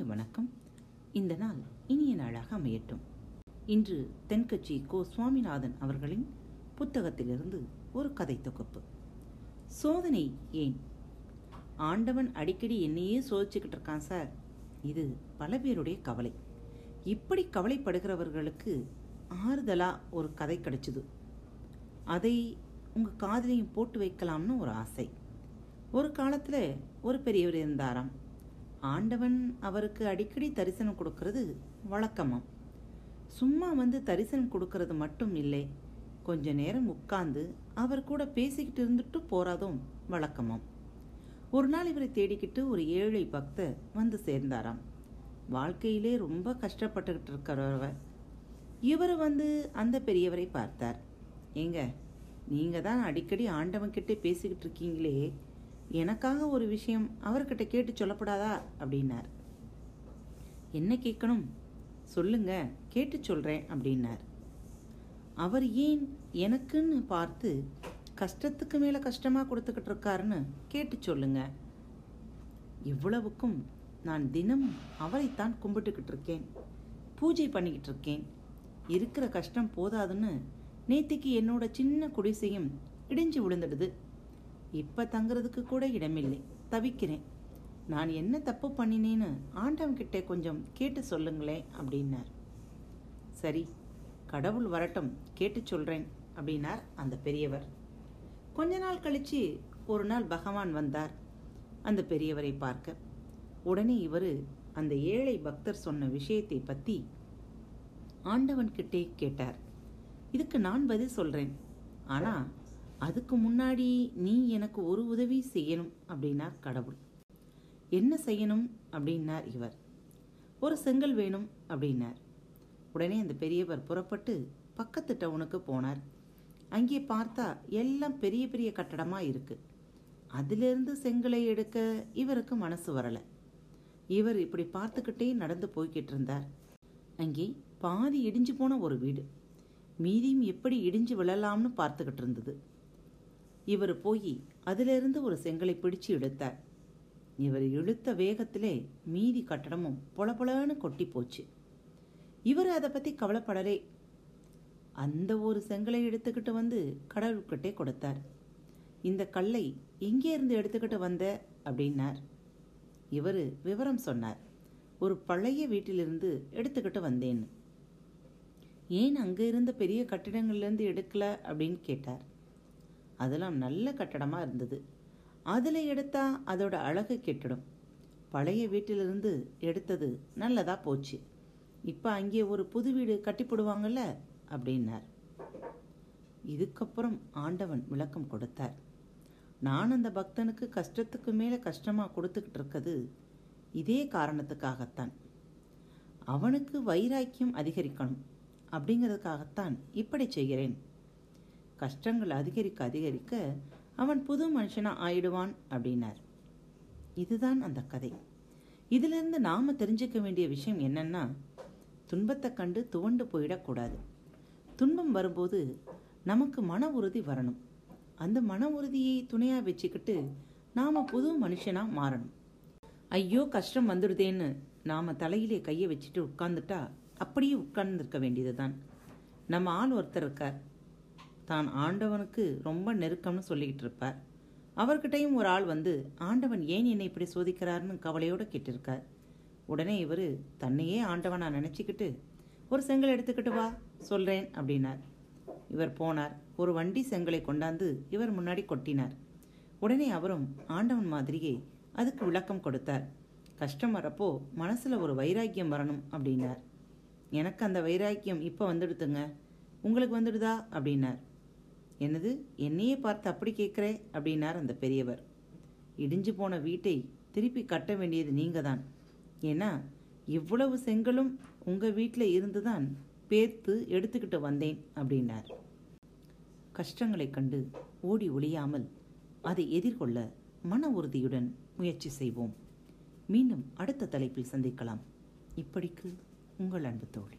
இனிய வணக்கம். இந்த நாள் இனிய நாளாக அமையட்டும். இன்று தென்கட்சி கோ சுவாமிநாதன் அவர்களின் புத்தகத்திலிருந்து ஒரு கதை தொகுப்பு. சோதனை ஏன்? ஆண்டவன் அடிக்கடி என்னையே சோதிச்சுக்கிட்டு இருக்கான் சார். இது பல பேருடைய கவலை. இப்படி கவலைப்படுகிறவர்களுக்கு ஆறுதலா ஒரு கதை கிடைச்சது. அதை உங்க காதலையும் போட்டு வைக்கலாம்னு ஒரு ஆசை. ஒரு காலத்துல ஒரு பெரியவர் இருந்தாராம். ஆண்டவன் அவருக்கு அடிக்கடி தரிசனம் கொடுக்கறது வழக்கமாம். சும்மா வந்து தரிசனம் கொடுக்கறது மட்டும் இல்லை கொஞ்ச நேரம் உட்கார்ந்து அவர் கூட பேசிக்கிட்டு இருந்துட்டு போறதும் வழக்கமாம். ஒரு நாள் இவரை தேடிக்கிட்டு ஒரு ஏழை பக்தர் வந்து சேர்ந்தாராம். வாழ்க்கையிலே ரொம்ப கஷ்டப்பட்டுக்கிட்டு இருக்கிறவர். இவர் வந்து அந்த பெரியவரை பார்த்தார். ஏங்க நீங்க தான் அடிக்கடி ஆண்டவன்கிட்டே பேசிக்கிட்டு இருக்கீங்களே எனக்காக ஒரு விஷயம் அவர்கிட்ட கேட்டு சொல்லப்படாதா? அப்படின்னார். என்ன கேட்கணும்? சொல்லுங்க கேட்டு சொல்கிறேன் அப்படின்னார். அவர் ஏன் எனக்குன்னு பார்த்து கஷ்டத்துக்கு மேலே கஷ்டமாக கொடுத்துக்கிட்டு இருக்காருன்னு கேட்டு சொல்லுங்க. இவ்வளவுக்கும் நான் தினம் அவரைத்தான் கும்பிட்டுக்கிட்டு இருக்கேன். பூஜை பண்ணிக்கிட்டு இருக்கேன். இருக்கிற கஷ்டம் போதாதுன்னு நேத்திக்கு என்னோட சின்ன குடிசையும் இடிஞ்சு விழுந்துடுது. இப்ப தங்குறதுக்கு கூட இடமில்லை. தவிக்கிறேன். நான் என்ன தப்பு பண்ணினேன்னு ஆண்டவன்கிட்ட கொஞ்சம் கேட்டு சொல்லுங்களேன் அப்படின்னார். சரி கடவுள் வரட்டும் கேட்டு சொல்றேன் அப்படின்னார் அந்த பெரியவர். கொஞ்ச நாள் கழிச்சு ஒரு நாள் பகவான் வந்தார் அந்த பெரியவரை பார்க்க. உடனே இவர் அந்த ஏழை பக்தர் சொன்ன விஷயத்தை பத்தி ஆண்டவன்கிட்டே கேட்டார். இதுக்கு நான் பதில் சொல்றேன். ஆனா அதுக்கு முன்னாடி நீ எனக்கு ஒரு உதவி செய்யணும் அப்படின்னார் கடவுள். என்ன செய்யணும் அப்படின்னார் இவர். ஒரு செங்கல் வேணும் அப்படின்னார். உடனே அந்த பெரியவர் புறப்பட்டு பக்கத்து டவுனுக்கு போனார். அங்கே பார்த்தா எல்லாம் பெரிய பெரிய கட்டடமாக இருக்கு. அதிலிருந்து செங்கலை எடுக்க இவருக்கு மனசு வரலை. இவர் இப்படி பார்த்துக்கிட்டே நடந்து போய்கிட்டு இருந்தார். அங்கே பாதி இடிஞ்சு போன ஒரு வீடு. மீதியும் எப்படி இடிஞ்சு விழலாம்னு பார்த்துக்கிட்டு இருந்தது. இவர் போய் அதிலிருந்து ஒரு செங்கலை பிடிச்சு இழுத்தார். இவர் இழுத்த வேகத்திலே மீதி கட்டடமும் பொலபொலன்னு கொட்டி போச்சு. இவர் அதை பற்றி கவலைப்படலே. அந்த ஒரு செங்கலை எடுத்துக்கிட்டு வந்து கடவுள்கிட்டே கொடுத்தார். இந்த கல்லை எங்கே இருந்து எடுத்துக்கிட்டு வந்த அப்படின்னார். இவர் விவரம் சொன்னார். ஒரு பழைய வீட்டிலிருந்து எடுத்துக்கிட்டு வந்தேன்னு. ஏன் அங்கே இருந்த பெரிய கட்டிடங்கள்லேருந்து எடுக்கல அப்படின்னு கேட்டார். அதெல்லாம் நல்ல கட்டடமாக இருந்தது. அதில் எடுத்தா அதோட அழகு கெட்டுடும். பழைய வீட்டிலிருந்து எடுத்தது நல்லதாக போச்சு. இப்போ அங்கே ஒரு புது வீடு கட்டி போடுவாங்கல்ல? அப்படின்னார். இதுக்கப்புறம் ஆண்டவன் விளக்கம் கொடுத்தார். நான் அந்த பக்தனுக்கு கஷ்டத்துக்கு மேலே கஷ்டமாக கொடுத்துக்கிட்டு இருக்கிறது இதே காரணத்துக்காகத்தான். அவனுக்கு வைராக்கியம் அதிகரிக்கணும் அப்படிங்கிறதுக்காகத்தான் இப்படி செய்கிறேன். கஷ்டங்கள் அதிகரிக்க அதிகரிக்க அவன் புது மனுஷனாக ஆயிடுவான் அப்படின்னார். இதுதான் அந்த கதை. இதிலிருந்து நாம் தெரிஞ்சுக்க வேண்டிய விஷயம் என்னன்னா துன்பத்தை கண்டு துவண்டு போயிடக்கூடாது. துன்பம் வரும்போது நமக்கு மன உறுதி வரணும். அந்த மன உறுதியை துணையாக வச்சுக்கிட்டு நாம் புது மனுஷனாக மாறணும். ஐயோ கஷ்டம் வந்துடுதேன்னு நாம் தலையிலே கையை வச்சுட்டு உட்கார்ந்துட்டா அப்படியே உட்கார்ந்துருக்க வேண்டியதுதான். நம்ம ஆள் ஒருத்தர் இருக்கார். தான் ஆண்டவனுக்கு ரொம்ப நெருக்கம்னு சொல்லிக்கிட்டு இருப்பார். அவர்கிட்டையும் ஒரு ஆள் வந்து ஆண்டவன் ஏன் என்னை இப்படி சோதிக்கிறாருன்னு கவலையோட கேட்டிருக்கார். உடனே இவர் தன்னையே ஆண்டவனா நினச்சிக்கிட்டு ஒரு செங்கல் எடுத்துக்கிட்டு வா சொல்கிறேன் அப்படின்னார். இவர் போனார். ஒரு வண்டி செங்கலை கொண்டாந்து இவர் முன்னாடி கொட்டினார். உடனே அவரும் ஆண்டவன் மாதிரியே அதுக்கு விளக்கம் கொடுத்தார். கஷ்டம் வரப்போ மனசில் ஒரு வைராக்கியம் வரணும் அப்படின்னார். எனக்கு அந்த வைராக்கியம் இப்போ வந்துடுதுங்க. உங்களுக்கு வந்துடுதா? அப்படின்னார். எனது என்னையே பார்த்து அப்படி கேட்குறே? அப்படின்னார் அந்த பெரியவர். இடிஞ்சு போன வீட்டை திருப்பி கட்ட வேண்டியது நீங்க தான் ஏன்னா இவ்வளவு செங்கலும் உங்க வீட்டில் இருந்துதான் பேர்த்து எடுத்துக்கிட்டு வந்தேன் அப்படின்னார். கஷ்டங்களை கண்டு ஓடி ஒளியாமல் அதை எதிர்கொள்ள மன உறுதியுடன் முயற்சி செய்வோம். மீண்டும் அடுத்த தலைப்பில் சந்திக்கலாம். இப்படிக்கு உங்கள் அன்பு தோழி.